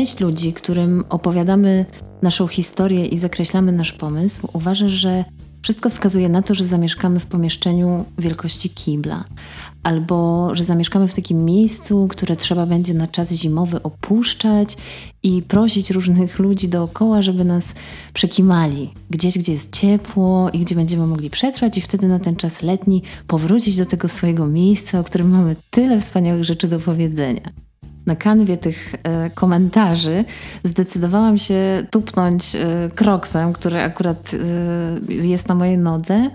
Część ludzi, którym opowiadamy naszą historię i zakreślamy nasz pomysł, uważa, że wszystko wskazuje na to, że zamieszkamy w pomieszczeniu wielkości kibla, albo że zamieszkamy w takim miejscu, które trzeba będzie na czas zimowy opuszczać i prosić różnych ludzi dookoła, żeby nas przekimali. Gdzieś, gdzie jest ciepło i gdzie będziemy mogli przetrwać, i wtedy na ten czas letni powrócić do tego swojego miejsca, o którym mamy tyle wspaniałych rzeczy do powiedzenia na kanwie tych e, komentarzy zdecydowałam się tupnąć e, kroksem, który akurat e, jest na mojej nodze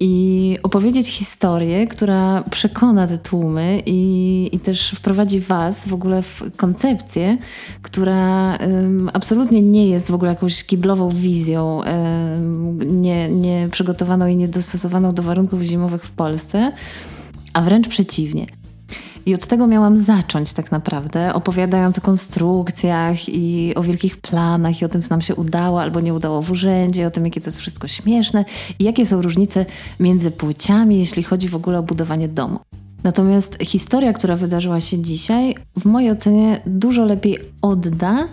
i opowiedzieć historię, która przekona te tłumy i, i też wprowadzi Was w ogóle w koncepcję, która um, absolutnie nie jest w ogóle jakąś kiblową wizją, um, nie, nie przygotowaną i niedostosowaną do warunków zimowych w Polsce, a wręcz przeciwnie. I od tego miałam zacząć tak naprawdę, opowiadając o konstrukcjach i o wielkich planach i o tym, co nam się udało albo nie udało w urzędzie, o tym, jakie to jest wszystko śmieszne i jakie są różnice między płciami, jeśli chodzi w ogóle o budowanie domu. Natomiast historia, która wydarzyła się dzisiaj, w mojej ocenie dużo lepiej odda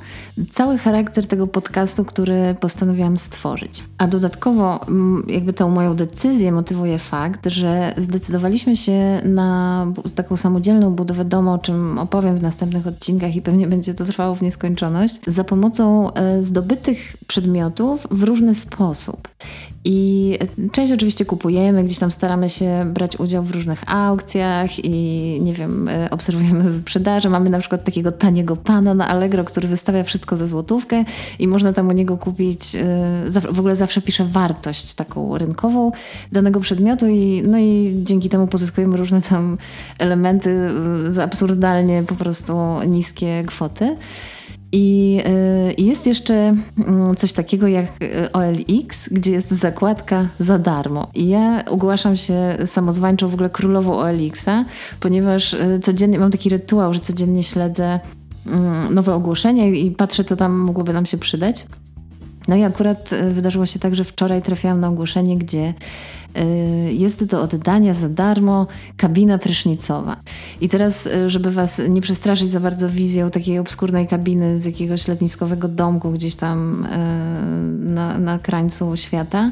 cały charakter tego podcastu, który postanowiłam stworzyć. A dodatkowo, jakby tą moją decyzję motywuje fakt, że zdecydowaliśmy się na taką samodzielną budowę domu, o czym opowiem w następnych odcinkach i pewnie będzie to trwało w nieskończoność, za pomocą e, zdobytych przedmiotów w różny sposób. I część oczywiście kupujemy, gdzieś tam staramy się brać udział w różnych aukcjach i nie wiem, e, obserwujemy wyprzedaże. Mamy na przykład takiego taniego pana na Allegro, który wystawia wszystko za złotówkę i można tam u niego kupić, e, w ogóle zawsze pisze wartość taką rynkową danego przedmiotu i, no i dzięki temu pozyskujemy różne tam elementy e, za absurdalnie po prostu niskie kwoty. I y, jest jeszcze mm, coś takiego jak y, OLX, gdzie jest zakładka za darmo. I ja ogłaszam się samozwańczą w ogóle królową OLX-a, ponieważ y, codziennie mam taki rytuał, że codziennie śledzę mm, nowe ogłoszenia i patrzę, co tam mogłoby nam się przydać. No i akurat wydarzyło się tak, że wczoraj trafiłam na ogłoszenie, gdzie Y, jest do oddania za darmo kabina prysznicowa. I teraz, y, żeby Was nie przestraszyć za bardzo wizją takiej obskurnej kabiny z jakiegoś letniskowego domku gdzieś tam na, na krańcu świata,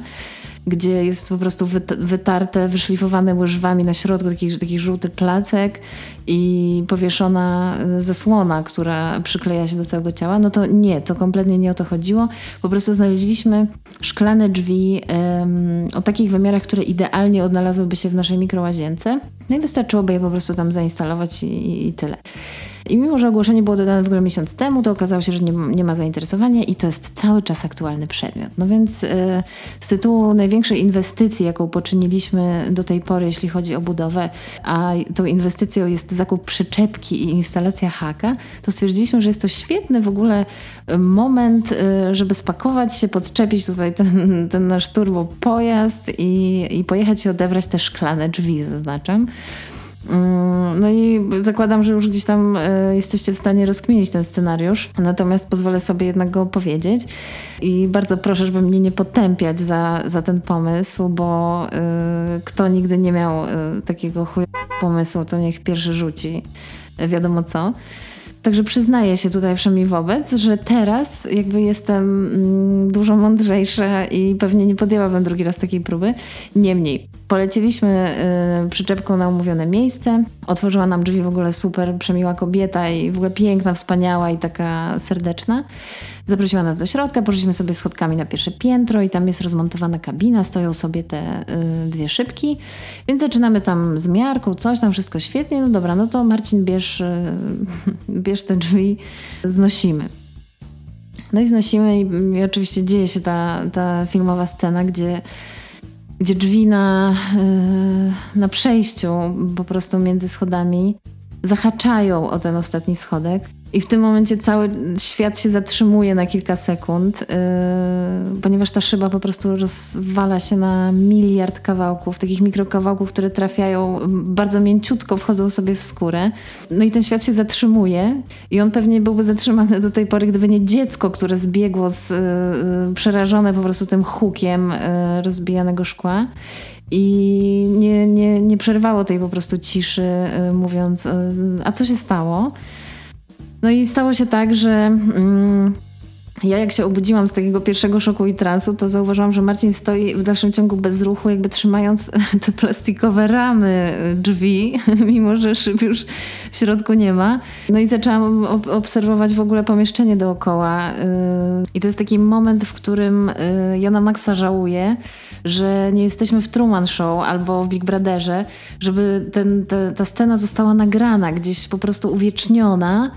gdzie jest po prostu wytarte, wyszlifowane łyżwami na środku taki, taki żółty placek i powieszona e, zasłona, która przykleja się do całego ciała, no to nie, to kompletnie nie o to chodziło. Po prostu znaleźliśmy szklane drzwi um, o takich wymiarach, które idealnie odnalazłyby się w naszej mikrołazience. No i wystarczyłoby je po prostu tam zainstalować i, i tyle. I mimo, że ogłoszenie było dodane w ogóle miesiąc temu, to okazało się, że nie, nie ma zainteresowania i to jest cały czas aktualny przedmiot. No więc yy, z tytułu największej inwestycji, jaką poczyniliśmy do tej pory, jeśli chodzi o budowę, a tą inwestycją jest zakup przyczepki i instalacja haka, to stwierdziliśmy, że jest to świetny w ogóle moment, yy, żeby spakować się, podczepić tutaj ten, ten nasz turbo pojazd i, i pojechać i odebrać te szklane drzwi, zaznaczam. Mm, no i zakładam, że już gdzieś tam e, jesteście w stanie rozkminić ten scenariusz, natomiast pozwolę sobie jednak go opowiedzieć i bardzo proszę, żeby mnie nie potępiać za, za ten pomysł, bo y, kto nigdy nie miał y, takiego chuj pomysłu, to niech pierwszy rzuci wiadomo co. Także przyznaję się tutaj wszemi wobec, że teraz jakby jestem mm, dużo mądrzejsza i pewnie nie podjęłabym drugi raz takiej próby. Niemniej, poleciliśmy y, przyczepką na umówione miejsce. Otworzyła nam drzwi w ogóle super przemiła kobieta i w ogóle piękna, wspaniała i taka serdeczna. Zaprosiła nas do środka, poszliśmy sobie schodkami na pierwsze piętro i tam jest rozmontowana kabina, stoją sobie te y, dwie szybki, więc zaczynamy tam z miarką, coś tam, wszystko świetnie. No dobra, no to Marcin bierz, y, bierz te drzwi, znosimy. No i znosimy i, i oczywiście dzieje się ta, ta filmowa scena, gdzie gdzie drzwi na, y, na przejściu po prostu między schodami zahaczają o ten ostatni schodek. I w tym momencie cały świat się zatrzymuje na kilka sekund, yy, ponieważ ta szyba po prostu rozwala się na miliard kawałków, takich mikrokawałków, które trafiają bardzo mięciutko, wchodzą sobie w skórę. No i ten świat się zatrzymuje i on pewnie byłby zatrzymany do tej pory, gdyby nie dziecko, które zbiegło z, yy, przerażone po prostu tym hukiem yy, rozbijanego szkła i nie, nie, nie przerwało tej po prostu ciszy, yy, mówiąc, yy, a co się stało? No i stało się tak, że mm, ja jak się obudziłam z takiego pierwszego szoku i transu, to zauważyłam, że Marcin stoi w dalszym ciągu bez ruchu, jakby trzymając te plastikowe ramy drzwi, mimo że szyb już w środku nie ma. No i zaczęłam obserwować w ogóle pomieszczenie dookoła. Y, I to jest taki moment, w którym y, ja na maksa żałuję, że nie jesteśmy w Truman Show albo w Big Brotherze, żeby ten, te, ta scena została nagrana, gdzieś po prostu uwieczniona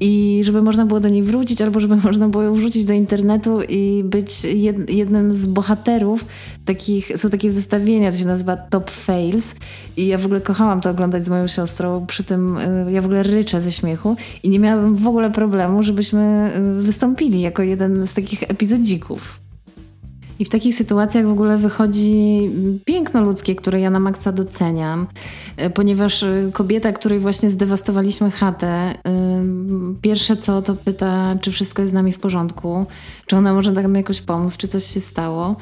i żeby można było do niej wrócić, albo żeby można było ją wrzucić do internetu i być jed, jednym z bohaterów takich, są takie zestawienia, to się nazywa Top Fails i ja w ogóle kochałam to oglądać z moją siostrą, przy tym y, ja w ogóle ryczę ze śmiechu i nie miałabym w ogóle problemu, żebyśmy y, wystąpili jako jeden z takich epizodzików. I w takich sytuacjach w ogóle wychodzi piękno ludzkie, które ja na maksa doceniam, e, ponieważ e, kobieta, której właśnie zdewastowaliśmy chatę, e, pierwsze co to pyta, czy wszystko jest z nami w porządku, czy ona może nam jakoś pomóc, czy coś się stało.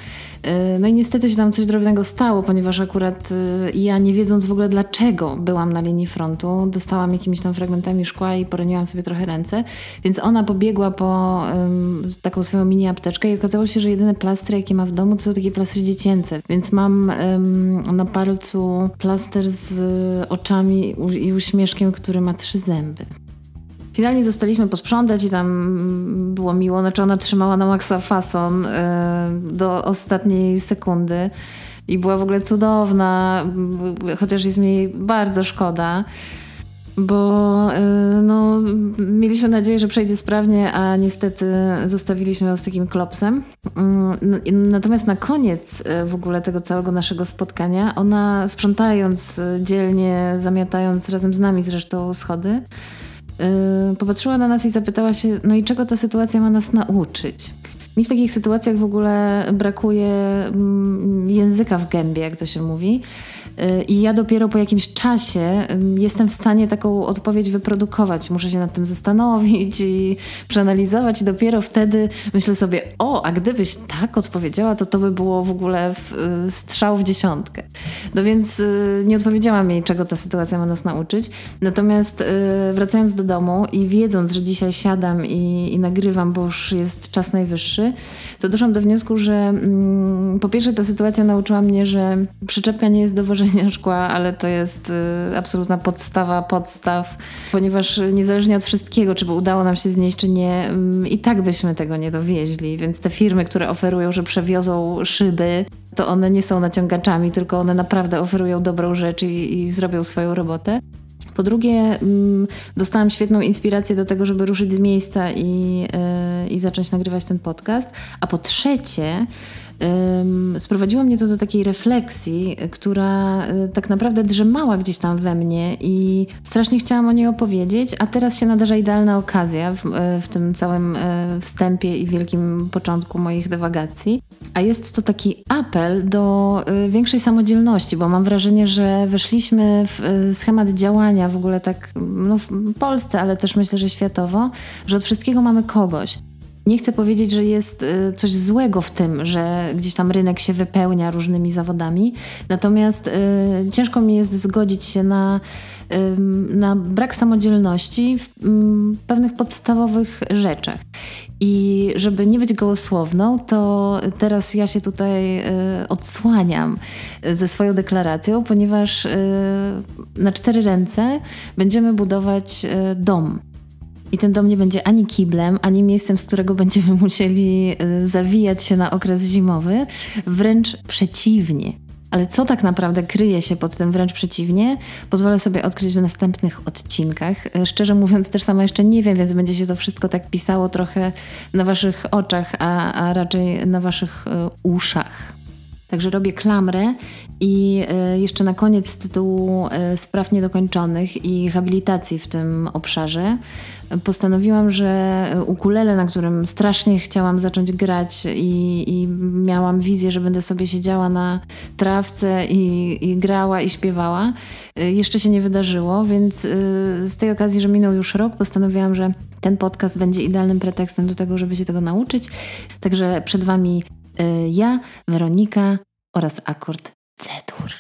No i niestety się tam coś drobnego stało, ponieważ akurat ja nie wiedząc w ogóle dlaczego byłam na linii frontu, dostałam jakimiś tam fragmentami szkła i poraniłam sobie trochę ręce, więc ona pobiegła po taką swoją mini apteczkę i okazało się, że jedyny plastry, jakie ma w domu, to są takie plastry dziecięce. Więc mam um, na palcu plaster z oczami i uśmieszkiem, który ma trzy zęby. Finalnie zostaliśmy posprzątać i tam było miło. Znaczy ona trzymała na maksa fason y, do ostatniej sekundy i była w ogóle cudowna, chociaż jest mi bardzo szkoda bo y, no, mieliśmy nadzieję, że przejdzie sprawnie, a niestety zostawiliśmy ją z takim klopsem. Mm, natomiast na koniec y, w ogóle tego całego naszego spotkania, ona sprzątając y, dzielnie, zamiatając razem z nami zresztą schody, popatrzyła na nas i zapytała się, no i czego ta sytuacja ma nas nauczyć? Mi w takich sytuacjach w ogóle brakuje mm, języka w gębie, jak to się mówi. I ja dopiero po jakimś czasie jestem w stanie taką odpowiedź wyprodukować. Muszę się nad tym zastanowić i przeanalizować, i dopiero wtedy myślę sobie: O, a gdybyś tak odpowiedziała, to to by było w ogóle w, y, strzał w dziesiątkę. No więc y, nie odpowiedziałam jej, czego ta sytuacja ma nas nauczyć. Natomiast y, wracając do domu i wiedząc, że dzisiaj siadam i, i nagrywam, bo już jest czas najwyższy, to doszłam do wniosku, że mm, po pierwsze ta sytuacja nauczyła mnie, że przyczepka nie jest dowożenia szkła, ale to jest y, absolutna podstawa podstaw, ponieważ niezależnie od wszystkiego, czy by udało nam się znieść, czy nie, mm, i tak byśmy tego nie dowieźli. Więc te firmy, które oferują, że przewiozą szyby, to one nie są naciągaczami, tylko one naprawdę oferują dobrą rzecz i, i zrobią swoją robotę. Po drugie, mm, dostałam świetną inspirację do tego, żeby ruszyć z miejsca i, y, i zacząć nagrywać ten podcast. A po trzecie, sprowadziło mnie to do takiej refleksji, która y, tak naprawdę drzemała gdzieś tam we mnie i strasznie chciałam o niej opowiedzieć, a teraz się nadarza idealna okazja w, y, w tym całym wstępie i wielkim początku moich dywagacji. A jest to taki apel do większej samodzielności, bo mam wrażenie, że weszliśmy w schemat działania w ogóle tak no, w Polsce, ale też myślę, że światowo, że od wszystkiego mamy kogoś. Nie chcę powiedzieć, że jest y, coś złego w tym, że gdzieś tam rynek się wypełnia różnymi zawodami, natomiast y, ciężko mi jest zgodzić się na, y, na brak samodzielności w pewnych podstawowych rzeczach. I żeby nie być gołosłowną, to teraz ja się tutaj odsłaniam ze swoją deklaracją, ponieważ na cztery ręce będziemy budować dom i ten dom nie będzie ani kiblem, ani miejscem, z którego będziemy musieli y, zawijać się na okres zimowy. Wręcz przeciwnie. Ale co tak naprawdę kryje się pod tym wręcz przeciwnie, pozwolę sobie odkryć w następnych odcinkach. Y, szczerze mówiąc, też sama jeszcze nie wiem, więc będzie się to wszystko tak pisało trochę na waszych oczach, a, a raczej na waszych y, uszach. Także robię klamrę i e, jeszcze na koniec z tytułu e, spraw niedokończonych i habilitacji w tym obszarze postanowiłam, że ukulele, na którym strasznie chciałam zacząć grać i, i miałam wizję, że będę sobie siedziała na trawce i, i grała i śpiewała, e, jeszcze się nie wydarzyło, więc z tej okazji, że minął już rok, postanowiłam, że ten podcast będzie idealnym pretekstem do tego, żeby się tego nauczyć. Także przed Wami ja, Weronika oraz akord C-dur.